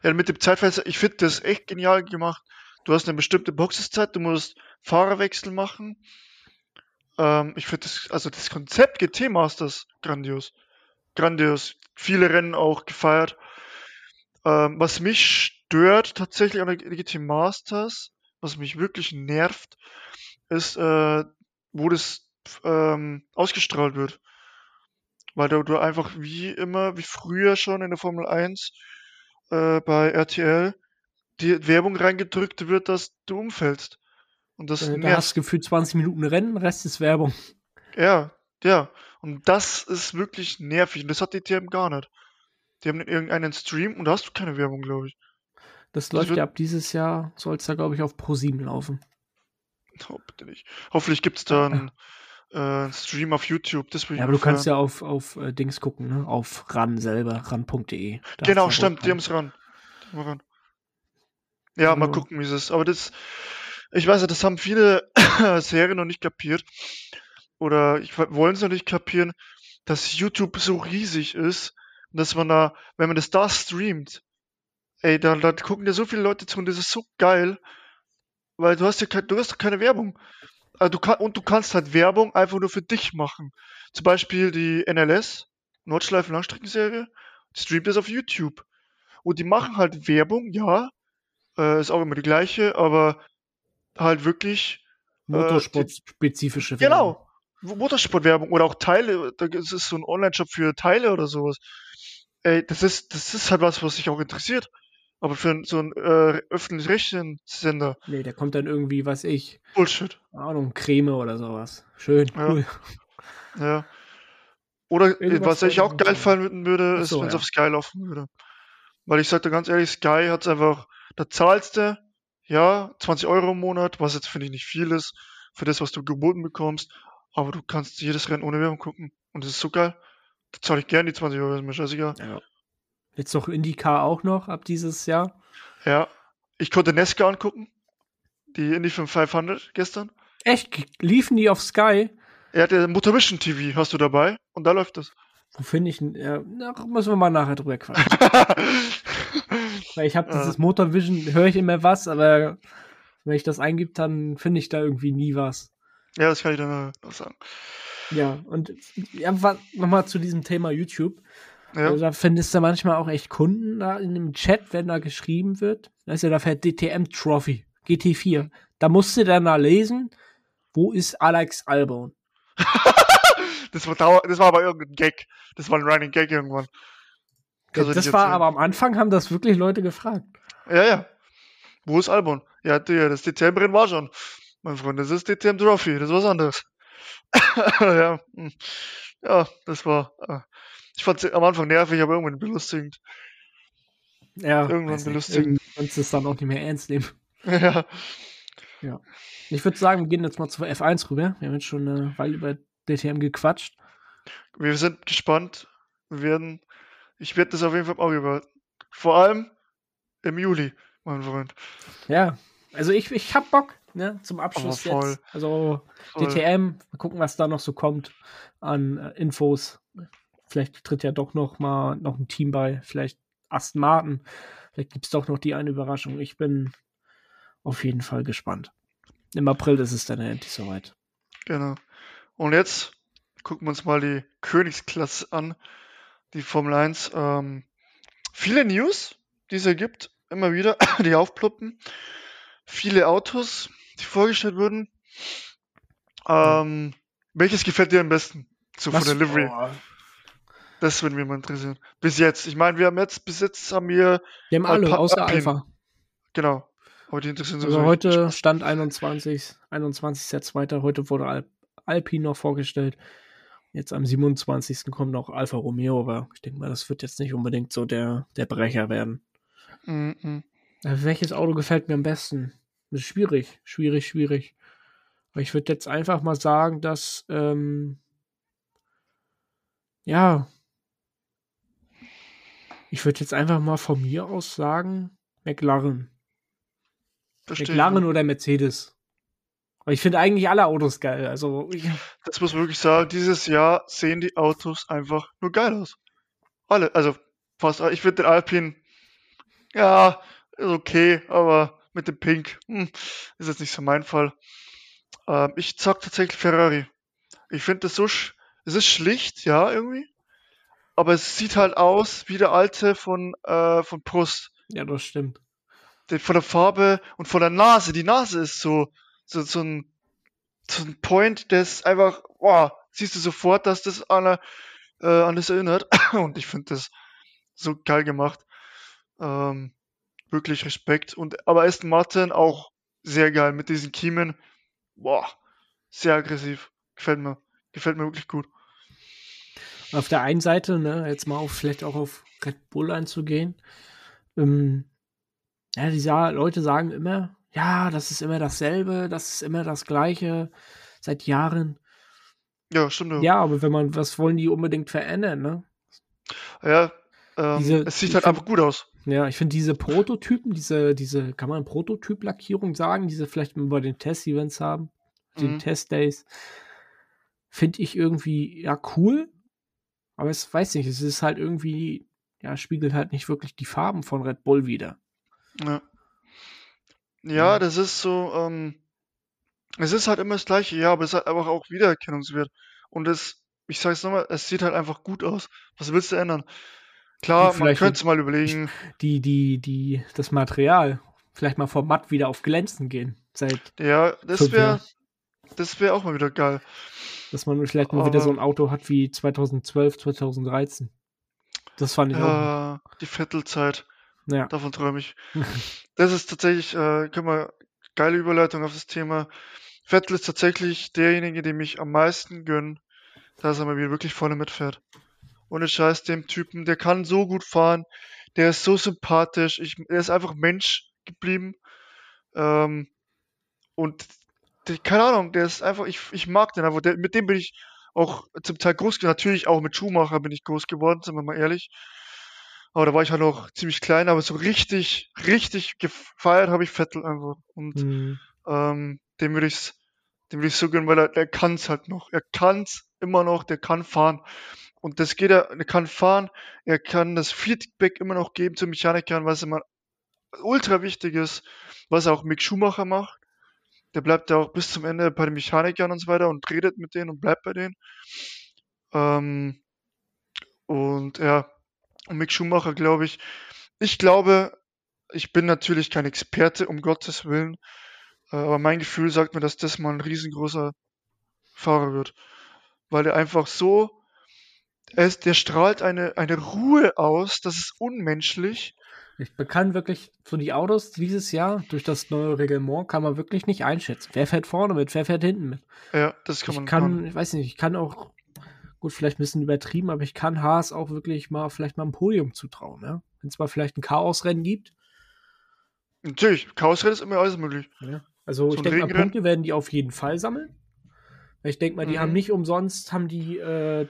Ja, mit dem Zeitfenster, ich finde das echt genial gemacht. Du hast eine bestimmte Boxeszeit, du musst Fahrerwechsel machen. Ähm, ich finde das, also das Konzept GT Masters grandios. Grandios. Viele Rennen auch gefeiert. Ähm, was mich stört tatsächlich an der GT Masters, was mich wirklich nervt, ist, äh, wo das ähm, ausgestrahlt wird. Weil du, du einfach wie immer, wie früher schon in der Formel 1 äh, bei RTL, die Werbung reingedrückt wird, dass du umfällst. Und das äh, da hast du gefühlt 20 Minuten Rennen, Rest ist Werbung. Ja, ja. Und das ist wirklich nervig. Und das hat die TM gar nicht. Die haben irgendeinen Stream und da hast du keine Werbung, glaube ich. Das, das läuft ja ab dieses Jahr, soll es da, glaube ich, auf Pro 7 laufen. Oh, bitte nicht. Hoffentlich gibt es da einen, äh, Stream auf YouTube. Das ja, aber du kannst ja auf, auf äh, Dings gucken, ne? Auf ran selber, ran.de. Genau, stimmt, die haben es ran. ran. Ja, genau. mal gucken, wie es ist. Aber das, ich weiß ja, das haben viele Serien noch nicht kapiert. Oder wollen es noch nicht kapieren, dass YouTube so riesig ist, dass man da, wenn man das da streamt, ey, da, da gucken dir so viele Leute zu und das ist so geil, weil du hast ja kein, du hast keine Werbung. Also du kann, und du kannst halt Werbung einfach nur für dich machen. Zum Beispiel die NLS, Nordschleifen Langstreckenserie, streamt das auf YouTube. Und die machen halt Werbung, ja, äh, ist auch immer die gleiche, aber halt wirklich äh, Motorsport-spezifische Werbung. Genau, Motorsportwerbung oder auch Teile, da ist es so ein Online-Shop für Teile oder sowas. Ey, das ist, das ist halt was, was sich auch interessiert. Aber für so einen äh, öffentlich-rechtlichen Sender. Nee, der kommt dann irgendwie, was ich. Bullshit. Ahnung, Creme oder sowas. Schön, ja. cool. Ja. Oder Irgendwas was ich auch geil fallen würde, ist, so, wenn es ja. auf Sky laufen würde. Weil ich sagte ganz ehrlich, Sky hat es einfach, da zahlst du, ja, 20 Euro im Monat, was jetzt finde ich nicht viel ist, für das, was du geboten bekommst, aber du kannst jedes Rennen ohne Werbung gucken. Und das ist so geil. Da zahle ich gerne die 20 Euro, ist mir scheißegal. Ja. Jetzt noch IndyCar auch noch ab dieses Jahr. Ja. Ich konnte Nesca angucken. Die Indy 500 gestern. Echt? Liefen die auf Sky? Er hat ja Motorvision TV, hast du dabei? Und da läuft das. Wo finde ich ja, na, müssen wir mal nachher drüber quatschen. Weil ich habe dieses Motorvision, höre ich immer was, aber wenn ich das eingebe, dann finde ich da irgendwie nie was. Ja, das kann ich dann noch sagen. Ja, und ja, nochmal zu diesem Thema YouTube. Ja. Also da findest du manchmal auch echt Kunden da in dem Chat, wenn da geschrieben wird. Also da fährt DTM Trophy, GT4. Da musst du dann da lesen, wo ist Alex Albon? das, war das war aber irgendein Gag. Das war ein Running Gag irgendwann. Also das war aber am Anfang haben das wirklich Leute gefragt. Ja, ja. Wo ist Albon? Ja, das DTM-Rennen war schon. Mein Freund, das ist DTM Trophy, das ist was anderes. ja, hm. ja, das war. Ich fand es am Anfang nervig, aber irgendwann belustigend. Ja, irgendwann belustigend. Kannst es dann auch nicht mehr ernst nehmen. Ja. Ja. Ich würde sagen, wir gehen jetzt mal zur F1 rüber. Wir haben jetzt schon eine Weile über DTM gequatscht. Wir sind gespannt. Wir werden, ich werde das auf jeden Fall auch über. Vor allem im Juli, mein Freund. Ja, also ich, ich hab Bock, ne, zum Abschluss oh, jetzt. Also voll. DTM, mal gucken, was da noch so kommt an äh, Infos. Vielleicht tritt ja doch noch mal noch ein Team bei, vielleicht Aston Martin. Vielleicht gibt es doch noch die eine Überraschung. Ich bin auf jeden Fall gespannt. Im April ist es dann endlich soweit. Genau. Und jetzt gucken wir uns mal die Königsklasse an, die Formel 1. Ähm, viele News, die es ergibt, immer wieder, die aufploppen. Viele Autos, die vorgestellt wurden. Ähm, welches gefällt dir am besten? So Was? von der Livery. Oh. Das würde mich mal interessieren. Bis jetzt. Ich meine, wir haben jetzt, bis jetzt haben wir. Wir haben alle, außer. Alpha. Genau. Aber die interessieren sich Also heute Stand 21, 21.02. Heute wurde Al Alpine noch vorgestellt. Jetzt am 27. kommt noch Alfa Romeo, aber ich denke mal, das wird jetzt nicht unbedingt so der, der Brecher werden. Mhm. Welches Auto gefällt mir am besten? Das ist schwierig, schwierig, schwierig. Aber ich würde jetzt einfach mal sagen, dass ähm, Ja. Ich würde jetzt einfach mal von mir aus sagen, McLaren. Verstehe McLaren oder Mercedes. Aber ich finde eigentlich alle Autos geil. Also ich, das muss man wirklich sagen. Dieses Jahr sehen die Autos einfach nur geil aus. Alle, also fast. Ich finde den Alpine, ja, ist okay, aber mit dem Pink hm, ist jetzt nicht so mein Fall. Ähm, ich zock tatsächlich Ferrari. Ich finde das so, es ist schlicht, ja, irgendwie. Aber es sieht halt aus wie der alte von, äh, von Prost. Ja, das stimmt. von der Farbe und von der Nase. Die Nase ist so, so, so ein, so ein Point, ist einfach, wow, siehst du sofort, dass das an, äh, an das erinnert. Und ich finde das so geil gemacht. Ähm, wirklich Respekt. Und aber Aston Martin auch sehr geil mit diesen Kiemen. Boah, sehr aggressiv. Gefällt mir. Gefällt mir wirklich gut. Auf der einen Seite, ne, jetzt mal auf, vielleicht auch auf Red Bull einzugehen. Ähm, ja, die Leute sagen immer, ja, das ist immer dasselbe, das ist immer das Gleiche seit Jahren. Ja, stimmt. Ja, aber wenn man, was wollen die unbedingt verändern, ne? Ja, ähm, diese, es sieht halt find, einfach gut aus. Ja, ich finde diese Prototypen, diese, diese, kann man Prototyp-Lackierung sagen, diese vielleicht bei den Test-Events haben, den mhm. Test-Days, finde ich irgendwie, ja, cool. Aber es weiß nicht, es ist halt irgendwie, ja, spiegelt halt nicht wirklich die Farben von Red Bull wieder. Ja. Ja, das ist so, ähm, es ist halt immer das Gleiche, ja, aber es ist halt einfach auch Wiedererkennungswert. Und es, ich sag's nochmal, es sieht halt einfach gut aus. Was willst du ändern? Klar, man könnte es mal überlegen. Die, die, die, das Material. Vielleicht mal vom matt wieder auf glänzen gehen. Seit ja, das wäre, das wäre auch mal wieder geil. Dass man vielleicht mal aber, wieder so ein Auto hat wie 2012, 2013. Das fand ich ja, auch. Die Viertelzeit. Ja. Davon träume ich. das ist tatsächlich, äh, können wir, geile Überleitung auf das Thema. Vettel ist tatsächlich derjenige, dem ich am meisten gönne, dass er mal wieder wirklich vorne mitfährt. Ohne Scheiß, dem Typen, der kann so gut fahren, der ist so sympathisch, ich, er ist einfach Mensch geblieben. Ähm, und der, keine Ahnung, der ist einfach, ich, ich mag den einfach, der, mit dem bin ich auch zum Teil groß geworden. Natürlich auch mit Schumacher bin ich groß geworden, sind wir mal ehrlich. Aber da war ich halt noch ziemlich klein, aber so richtig, richtig gefeiert habe ich Vettel einfach. Und mhm. ähm, dem würde ich's, dem würde ich so gönnen, weil er, der kann's halt noch. Er kann's immer noch, der kann fahren. Und das geht er, er kann fahren, er kann das Feedback immer noch geben zu Mechanikern, was immer ultra wichtig ist, was auch Mick Schumacher macht. Der bleibt ja auch bis zum Ende bei den Mechanikern und so weiter und redet mit denen und bleibt bei denen. Ähm, und ja, und Mick Schumacher, glaube ich. Ich glaube, ich bin natürlich kein Experte, um Gottes Willen, äh, aber mein Gefühl sagt mir, dass das mal ein riesengroßer Fahrer wird. Weil er einfach so, er ist, der strahlt eine, eine Ruhe aus, das ist unmenschlich. Ich kann wirklich so die Autos dieses Jahr durch das neue Reglement kann man wirklich nicht einschätzen. Wer fährt vorne mit, wer fährt hinten mit. Ja, das kann ich man. Kann, ich weiß nicht, ich kann auch gut, vielleicht ein bisschen übertrieben, aber ich kann Haas auch wirklich mal vielleicht mal ein Podium zutrauen, ja? Wenn es mal vielleicht ein Chaosrennen gibt. Natürlich, Chaosrennen ist immer alles möglich. Ja. Also so ich denke mal, Punkte werden die auf jeden Fall sammeln. Ich denke mal, die mhm. haben nicht umsonst, haben die äh,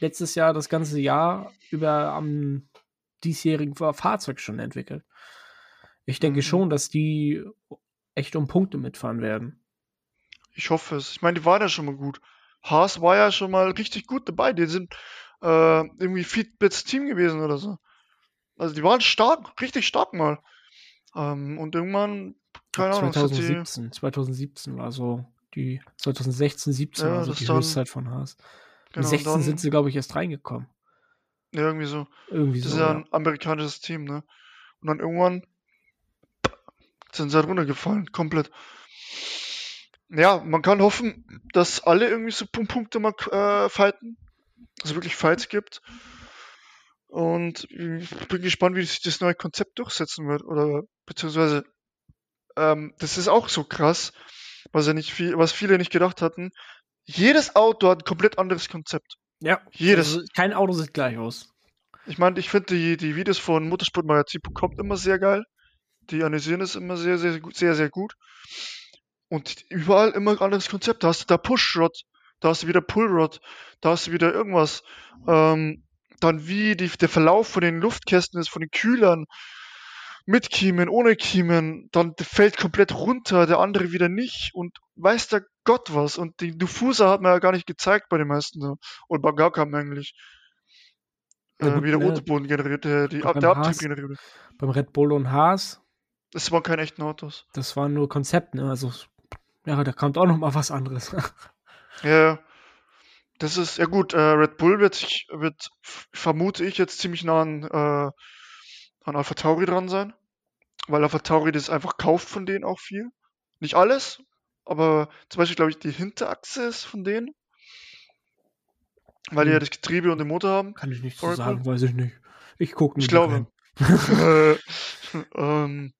letztes Jahr das ganze Jahr über am diesjährigen Fahrzeug schon entwickelt. Ich denke mhm. schon, dass die echt um Punkte mitfahren werden. Ich hoffe es. Ich meine, die waren ja schon mal gut. Haas war ja schon mal richtig gut dabei. Die sind äh, irgendwie Feedbits Team gewesen oder so. Also die waren stark, richtig stark mal. Ähm, und irgendwann, keine Ahnung. 2017, 2017 war so die 2016, 17 ja, war so die dann, Höchstzeit von Haas. Genau, 16 dann, sind sie, glaube ich, erst reingekommen. Ja, irgendwie so. Irgendwie das so, ist ja, ja ein amerikanisches Team, ne? Und dann irgendwann sind sie halt runtergefallen, komplett ja, man kann hoffen, dass alle irgendwie so Punkte mal äh, fighten. Dass es wirklich Fights gibt. Und ich bin gespannt, wie sich das neue Konzept durchsetzen wird. Oder beziehungsweise ähm, das ist auch so krass, was ja nicht viel, was viele nicht gedacht hatten. Jedes Auto hat ein komplett anderes Konzept. Ja. Jedes. Also kein Auto sieht gleich aus. Ich meine, ich finde die, die Videos von Motorsportmagazin kommt immer sehr geil. Die analysieren es immer sehr, sehr, sehr, sehr gut. Und überall immer ein anderes Konzept. Da hast du da Push-Shot, da hast du wieder Pullrod, da hast du wieder irgendwas. Ähm, dann wie die, der Verlauf von den Luftkästen ist, von den Kühlern, mit Kiemen, ohne Kiemen, dann fällt komplett runter, der andere wieder nicht und weiß der Gott was. Und die Diffuser hat man ja gar nicht gezeigt bei den meisten, so. oder bei gar keinem eigentlich. Ja, äh, wie der Unterboden generiert, äh, die, der Abtrieb generiert. Beim Red Bull und Haas. Das waren keine echten Autos. Das waren nur Konzepte, ne? Also, ja, da kommt auch noch mal was anderes. ja, das ist, ja gut, äh, Red Bull wird wird, vermute ich, jetzt ziemlich nah an, äh, an Alpha Tauri dran sein. Weil Alpha Tauri das einfach kauft von denen auch viel. Nicht alles, aber zum Beispiel, glaube ich, die Hinterachse ist von denen. Weil hm. die ja das Getriebe und den Motor haben. Kann ich nicht so sagen, weiß ich nicht. Ich gucke nicht. Ich glaube. äh, ähm,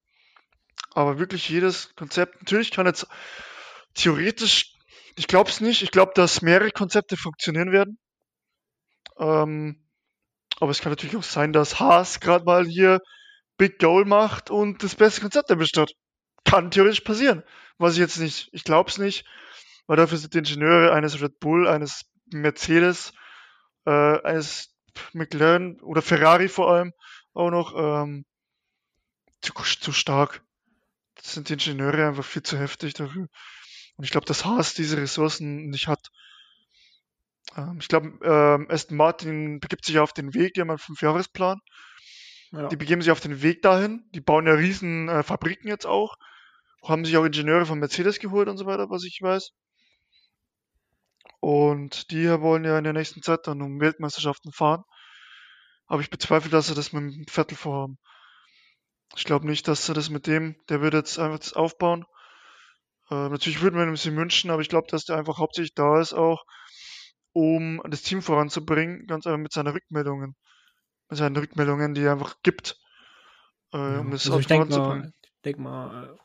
aber wirklich jedes Konzept, natürlich kann jetzt theoretisch, ich glaube es nicht, ich glaube, dass mehrere Konzepte funktionieren werden. Ähm, aber es kann natürlich auch sein, dass Haas gerade mal hier Big Goal macht und das beste Konzept erwischt hat. Kann theoretisch passieren. Was ich jetzt nicht, ich glaube es nicht, weil dafür sind die Ingenieure eines Red Bull, eines Mercedes, äh, eines McLaren oder Ferrari vor allem auch noch ähm, zu, zu stark. Das sind die Ingenieure einfach viel zu heftig dafür. Und ich glaube, dass Haas diese Ressourcen nicht hat. Ähm, ich glaube, ähm, Aston Martin begibt sich auf den Weg, die haben einen Fünfjahresplan. Ja. Die begeben sich auf den Weg dahin. Die bauen ja riesen äh, Fabriken jetzt auch. Haben sich auch Ingenieure von Mercedes geholt und so weiter, was ich weiß. Und die wollen ja in der nächsten Zeit dann um Weltmeisterschaften fahren. Aber ich bezweifle, dass sie das mit dem Vettel vorhaben. Ich glaube nicht, dass sie das mit dem, der wird jetzt einfach das aufbauen. Äh, natürlich würden wir ihm sie wünschen, aber ich glaube, dass der einfach hauptsächlich da ist auch, um das Team voranzubringen, ganz einfach mit seinen Rückmeldungen. Mit seinen Rückmeldungen, die er einfach gibt. Äh, um das also ich denke mal, denk mal, äh,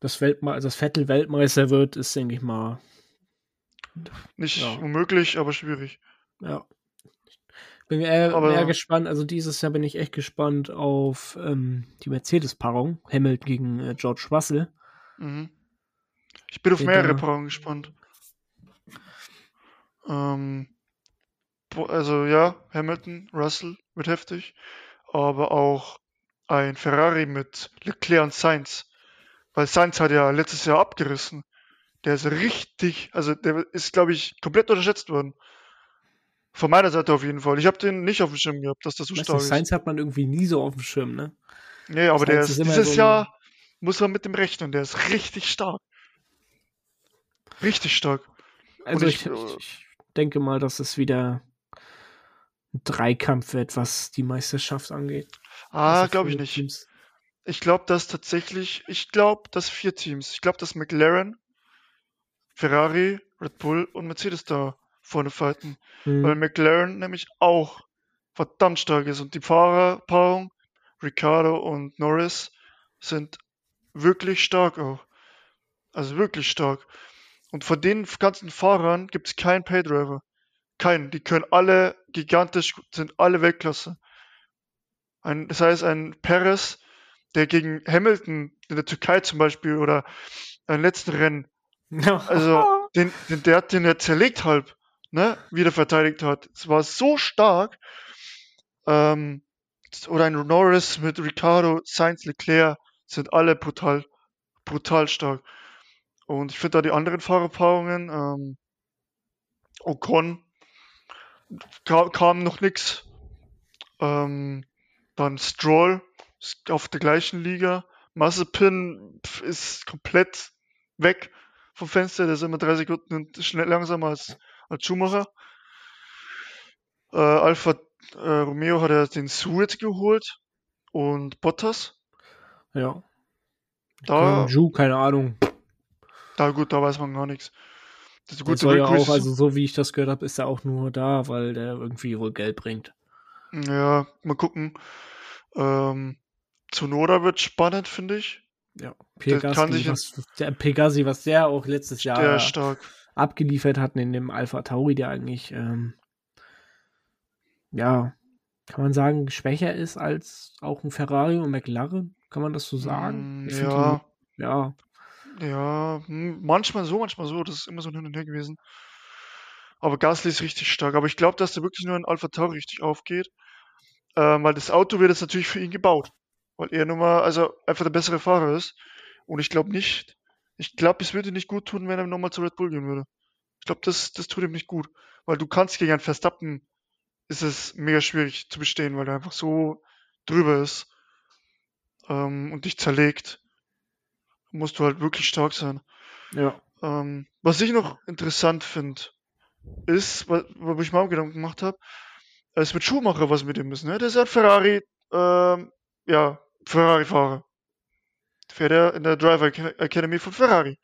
das, Weltme das Vettel Weltmeister wird, ist, denke ich mal. Nicht ja. unmöglich, aber schwierig. Ja. Bin eher, aber, mehr gespannt, also dieses Jahr bin ich echt gespannt auf ähm, die Mercedes-Paarung. Hamilton gegen äh, George Russell. Mhm. Ich bin auf mehrere Paarungen gespannt. Ähm, also ja, Hamilton, Russell wird heftig, aber auch ein Ferrari mit Leclerc und Sainz. Weil Sainz hat ja letztes Jahr abgerissen. Der ist richtig, also der ist, glaube ich, komplett unterschätzt worden. Von meiner Seite auf jeden Fall. Ich habe den nicht auf dem Schirm gehabt, dass das so weißt stark ist. Sainz hat man irgendwie nie so auf dem Schirm, ne? Nee, aber der ist, ist dieses so Jahr muss man mit dem rechnen. Der ist richtig stark. Richtig stark. Also ich, ich, ich, denke mal, dass es wieder ein Dreikampf wird, was die Meisterschaft angeht. Ah, also glaube ich nicht. Teams. Ich glaube, dass tatsächlich, ich glaube, dass vier Teams. Ich glaube, dass McLaren, Ferrari, Red Bull und Mercedes da vorne fighten. Mhm. Weil McLaren nämlich auch verdammt stark ist und die Fahrerpaarung, Ricardo und Norris, sind wirklich stark auch. Also wirklich stark. Und von den ganzen Fahrern gibt es keinen Paydriver. Keinen. Die können alle gigantisch, sind alle Weltklasse. Ein, das heißt, ein Perez, der gegen Hamilton in der Türkei zum Beispiel oder ein letzten Rennen, also den, den, der hat den ja zerlegt halb, ne, wieder verteidigt hat. Es war so stark. Ähm, oder ein Norris mit Ricardo, Sainz, Leclerc sind alle brutal, brutal stark. Und ich finde da die anderen Fahrerpaarungen, ähm, Ocon, kam, kam noch nichts. Ähm, dann Stroll ist auf der gleichen Liga. Mazepin ist komplett weg vom Fenster. Der ist immer drei Sekunden schnell langsamer als, als Schumacher. Äh, Alpha äh, Romeo hat ja den Suet geholt und Bottas. Ja. Da, Ju, keine Ahnung. Da gut, da weiß man gar nichts. Das gute ja auch, also so wie ich das gehört habe, ist er auch nur da, weil der irgendwie wohl Geld bringt. Ja, mal gucken. Ähm, Zunoda wird spannend, finde ich. Ja, Pegasi, was, der Pegasi, was der auch letztes Jahr abgeliefert hat in dem Alpha Tauri, der eigentlich, ähm, ja, kann man sagen, schwächer ist als auch ein Ferrari und McLaren. Kann man das so sagen? Mm, ja. Die, ja. Ja, hm, manchmal so, manchmal so. Das ist immer so hin und her gewesen. Aber Gasly ist richtig stark. Aber ich glaube, dass der wirklich nur in Alpha Tauri richtig aufgeht. Ähm, weil das Auto wird jetzt natürlich für ihn gebaut. Weil er nun mal, also einfach der bessere Fahrer ist. Und ich glaube nicht, ich glaube, es würde nicht gut tun, wenn er nochmal zu Red Bull gehen würde. Ich glaube, das, das tut ihm nicht gut. Weil du kannst gegen einen Verstappen, ist es mega schwierig zu bestehen, weil er einfach so drüber ist ähm, und dich zerlegt. Musst du halt wirklich stark sein. Ja. Ähm, was ich noch interessant finde, ist, wo ich mal Gedanken gemacht habe, es wird Schuhmacher was mit ihm müssen. Ne? Der ist halt Ferrari, ähm, ja, Ferrari-Fahrer. Fährt er in der Driver Academy von Ferrari.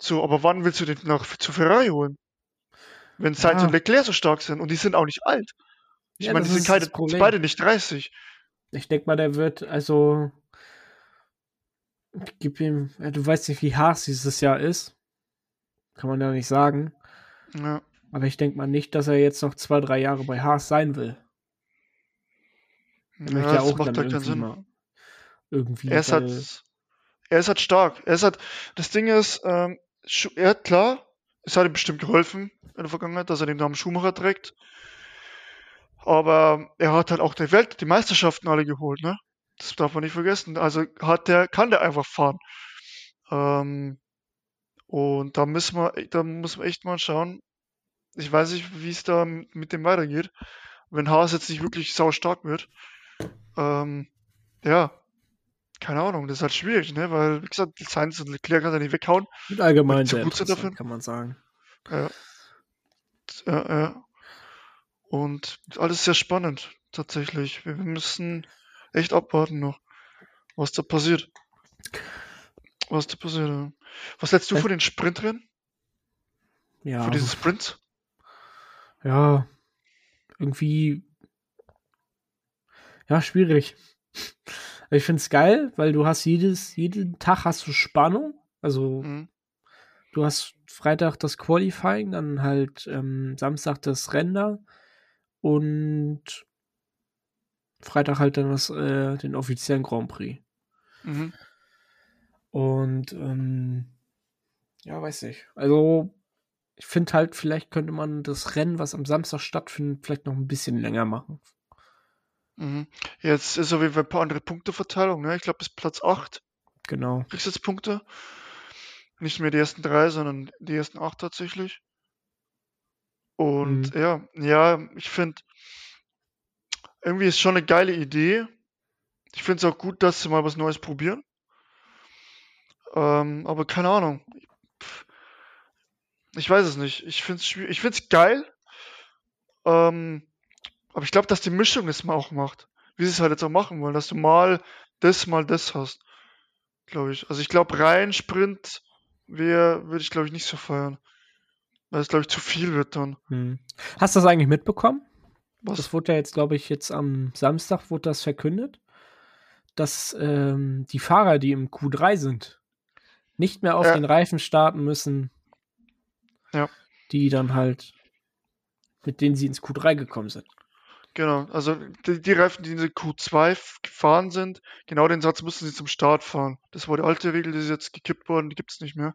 So, aber wann willst du den nach zu Ferrari holen? Wenn Sainz ja. und Leclerc so stark sind und die sind auch nicht alt. Ich ja, meine, die sind keine, beide nicht 30. Ich denke mal, der wird, also, gib ihm, du weißt nicht, wie Haas dieses Jahr ist. Kann man ja nicht sagen. Ja. Aber ich denke mal nicht, dass er jetzt noch zwei, drei Jahre bei Haas sein will. Er ja, möchte ja auch dann irgendwie Sinn. mal irgendwie. Er ist halt, er ist halt stark. Er ist halt, das Ding ist, ähm, er hat klar, es hat ihm bestimmt geholfen in der Vergangenheit, dass er den Namen Schumacher trägt. Aber er hat halt auch die Welt, die Meisterschaften alle geholt, ne? Das darf man nicht vergessen. Also hat der, kann der einfach fahren. Ähm, und da müssen wir, da muss man echt mal schauen. Ich weiß nicht, wie es da mit dem weitergeht. Wenn Haas jetzt nicht wirklich sau stark wird. Ähm, ja, keine Ahnung, das ist halt schwierig, ne? Weil, wie gesagt, die Science und Leclerc kann er nicht weghauen. Und allgemein sehr gut sind dafür. kann man sagen. Ja. Ja, ja. Und alles sehr spannend, tatsächlich. Wir müssen echt abwarten noch, was da passiert. Was da passiert. Ja. Was lädst du für den Sprint drin? Ja. Für diesen Sprint? Ja. Irgendwie. Ja, schwierig. Ich finde es geil, weil du hast jedes, jeden Tag hast du Spannung. Also mhm. du hast Freitag das Qualifying, dann halt ähm, Samstag das Render und Freitag halt dann das, äh, den offiziellen Grand Prix. Mhm. Und ähm, ja, weiß nicht. Also ich finde halt, vielleicht könnte man das Rennen, was am Samstag stattfindet, vielleicht noch ein bisschen länger machen. Mhm. Jetzt ist auf jeden Fall ein paar andere Punkteverteilung, ne? Ich glaube bis Platz 8. Genau. Kriegst jetzt Punkte. Nicht mehr die ersten drei, sondern die ersten acht tatsächlich. Und mhm. ja, ja, ich finde, irgendwie ist schon eine geile Idee. Ich finde es auch gut, dass sie mal was Neues probieren. Ähm, aber keine Ahnung. Ich weiß es nicht. Ich finde es Ich finde es geil. Ähm, aber ich glaube, dass die Mischung es mal auch macht. Wie sie es halt jetzt auch machen wollen, dass du mal das, mal das hast. Glaube ich. Also ich glaube, rein Sprint wäre, würde ich glaube ich nicht so feiern. Weil es glaube ich zu viel wird dann. Hm. Hast du das eigentlich mitbekommen? Was? Das wurde ja jetzt, glaube ich, jetzt am Samstag wurde das verkündet, dass ähm, die Fahrer, die im Q3 sind, nicht mehr auf ja. den Reifen starten müssen, ja. die dann halt, mit denen sie ins Q3 gekommen sind. Genau, also die, die Reifen, die in der Q2 gefahren sind, genau den Satz müssen sie zum Start fahren. Das war die alte Regel, die ist jetzt gekippt worden, die gibt es nicht mehr.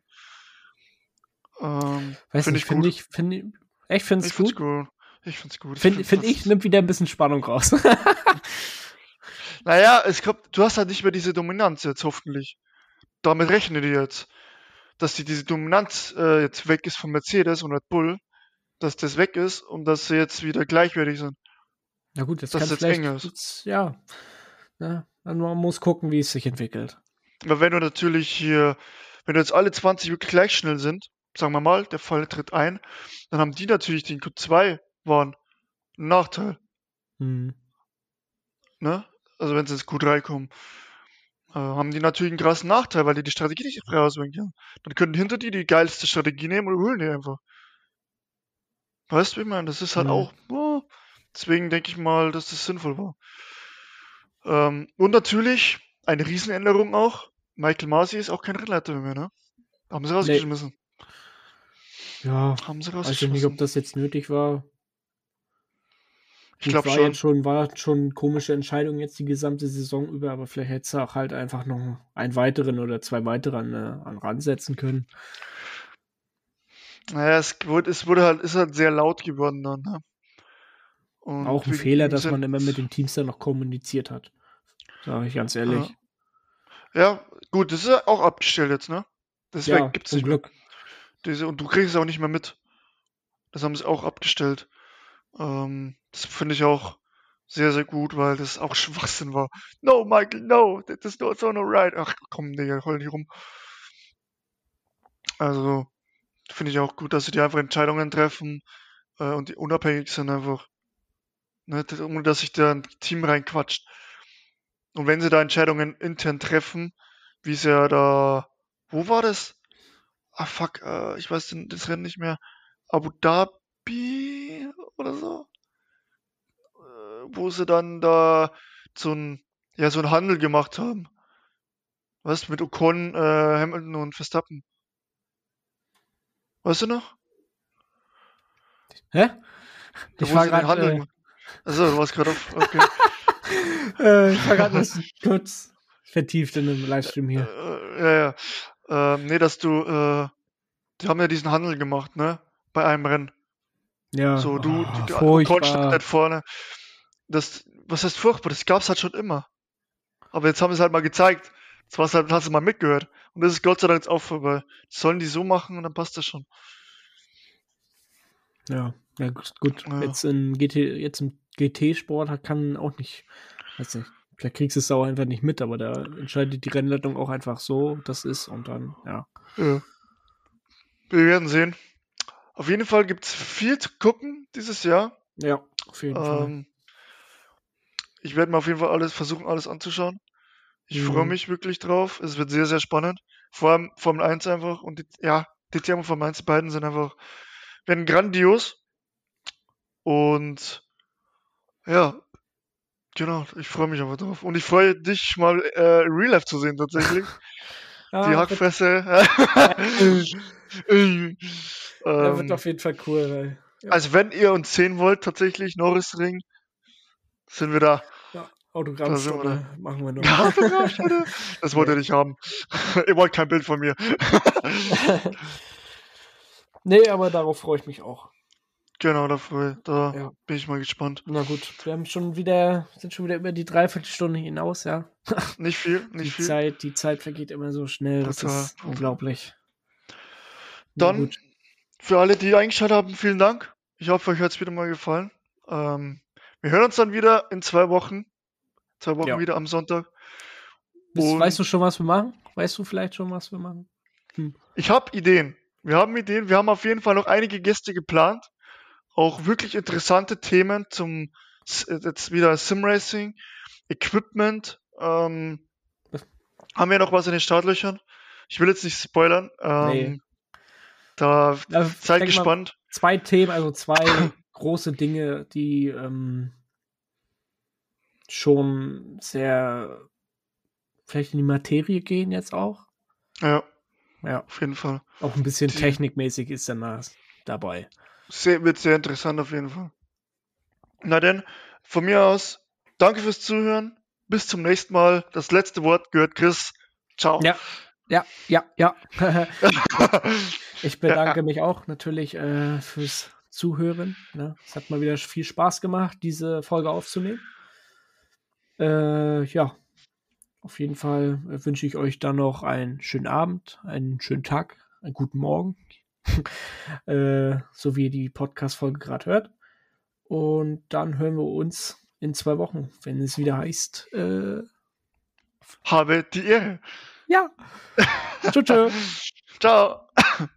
Ähm, Weiß find nicht, finde ich, finde ich, ich finde es gut. gut. Ich finde es gut. Finde find, find ich, nimmt wieder ein bisschen Spannung raus. naja, es kommt, du hast halt nicht mehr diese Dominanz jetzt, hoffentlich. Damit rechne die jetzt. Dass die, diese Dominanz äh, jetzt weg ist von Mercedes und Red Bull, dass das weg ist und dass sie jetzt wieder gleichwertig sind. Na gut, jetzt das kann vielleicht, jetzt, ja, ja, man muss gucken, wie es sich entwickelt. Aber wenn du natürlich hier, wenn du jetzt alle 20 wirklich gleich schnell sind, sagen wir mal, der Fall tritt ein, dann haben die natürlich den Q2 waren Nachteil. Hm. Ne? Also wenn sie ins Q3 kommen, äh, haben die natürlich einen krassen Nachteil, weil die die Strategie nicht frei auswählen können. Dann können hinter die die geilste Strategie nehmen und holen die einfach. Weißt du, wie ich meine? Das ist halt hm. auch, oh, Deswegen denke ich mal, dass das sinnvoll war. Ähm, und natürlich eine Riesenänderung auch. Michael Masi ist auch kein Rennleiter mehr, ne? Haben sie rausgeschmissen. Nee. Ja, haben sie rausgeschmissen. Weiß ich nicht, ob das jetzt nötig war. Ich glaube schon. Schon. War schon eine komische Entscheidung jetzt die gesamte Saison über, aber vielleicht hätte sie auch halt einfach noch einen weiteren oder zwei weiteren äh, an ransetzen können. Naja, es wurde, es wurde halt, ist halt sehr laut geworden dann. Ne? Und auch ein Fehler, dass man immer mit den Teams dann noch kommuniziert hat. Sag ich ganz ehrlich. Ja. ja, gut, das ist auch abgestellt jetzt, ne? Deswegen ja, gibt es Glück. Diese, und du kriegst es auch nicht mehr mit. Das haben sie auch abgestellt. Ähm, das finde ich auch sehr, sehr gut, weil das auch Schwachsinn war. No, Michael, no, that is not so no right. Ach komm, Digga, heul nicht rum. Also, finde ich auch gut, dass sie die einfach Entscheidungen treffen äh, und die unabhängig sind einfach. Ne, ohne dass sich da ein Team reinquatscht. Und wenn sie da Entscheidungen intern treffen, wie es ja da, wo war das? Ah fuck, äh, ich weiß das Rennen nicht mehr. Abu Dhabi oder so? Äh, wo sie dann da so ein, ja, so ein Handel gemacht haben. Was? Mit Ocon, äh, Hamilton und Verstappen. Weißt du noch? Hä? Ich war gerade. Äh... Achso, du warst gerade auf. Okay. äh, ich war gerade kurz vertieft in dem Livestream hier. Äh, ja, ja. Ähm, nee, dass du, äh, die haben ja diesen Handel gemacht, ne? Bei einem Rennen. Ja. So, du, oh, du, du nicht vorne. Das, was heißt furchtbar? Das gab's halt schon immer. Aber jetzt haben sie es halt mal gezeigt. Das war's halt, hast du mal mitgehört. Und das ist Gott sei Dank jetzt auch vorbei. Das sollen die so machen und dann passt das schon. Ja, ja gut. Ja. Jetzt in GT, jetzt im GT-Sport kann auch nicht, weiß nicht, vielleicht kriegst du es auch einfach nicht mit, aber da entscheidet die Rennleitung auch einfach so, das ist und dann, ja. Ja. Wir werden sehen. Auf jeden Fall gibt es viel zu gucken dieses Jahr. Ja, auf jeden ähm, Fall. Ich werde mir auf jeden Fall alles versuchen, alles anzuschauen. Ich mhm. freue mich wirklich drauf. Es wird sehr, sehr spannend. Vor allem Formel 1 einfach und die, ja, DTM und Formel 1 beiden sind einfach, werden grandios. Und ja, genau, ich freue mich einfach drauf. Und ich freue dich mal äh, Real Life zu sehen tatsächlich. Ah, die Hackfresse. ähm, wird auf jeden Fall cool. Weil, ja. Also wenn ihr uns sehen wollt, tatsächlich, Norris Ring, sind wir da. Ja, Autogrammstunde machen wir noch. Ja, Autogrammstunde? Das wollt ihr nicht haben. ihr wollt kein Bild von mir. nee, aber darauf freue ich mich auch. Genau, dafür, da ja. bin ich mal gespannt. Na gut, wir haben schon wieder, sind schon wieder über die Dreiviertelstunde hinaus, ja. Nicht viel, nicht die viel. Zeit, die Zeit vergeht immer so schnell, das Total. ist unglaublich. Dann, für alle, die eingeschaltet haben, vielen Dank. Ich hoffe, euch hat es wieder mal gefallen. Ähm, wir hören uns dann wieder in zwei Wochen. Zwei Wochen ja. wieder am Sonntag. Und weißt du schon, was wir machen? Weißt du vielleicht schon, was wir machen? Hm. Ich habe Ideen. Wir haben Ideen. Wir haben auf jeden Fall noch einige Gäste geplant auch wirklich interessante Themen zum jetzt wieder Simracing, Equipment. Ähm, haben wir noch was in den Startlöchern? Ich will jetzt nicht spoilern. Ähm, nee. Da also, seid gespannt. Mal, zwei Themen, also zwei große Dinge, die ähm, schon sehr vielleicht in die Materie gehen jetzt auch. Ja. Ja. Auf jeden Fall. Auch ein bisschen die, technikmäßig ist dann dabei. Sehr, wird sehr interessant auf jeden Fall. Na denn, von mir aus, danke fürs Zuhören. Bis zum nächsten Mal. Das letzte Wort gehört Chris. Ciao. Ja, ja, ja, ja. ich bedanke ja. mich auch natürlich äh, fürs Zuhören. Ne? Es hat mal wieder viel Spaß gemacht, diese Folge aufzunehmen. Äh, ja, auf jeden Fall wünsche ich euch dann noch einen schönen Abend, einen schönen Tag, einen guten Morgen, äh, so wie ihr die Podcast-Folge gerade hört. Und dann hören wir uns in zwei Wochen, wenn es wieder heißt. Äh, Habe die Ehre. Ja. Ciao. Ciao.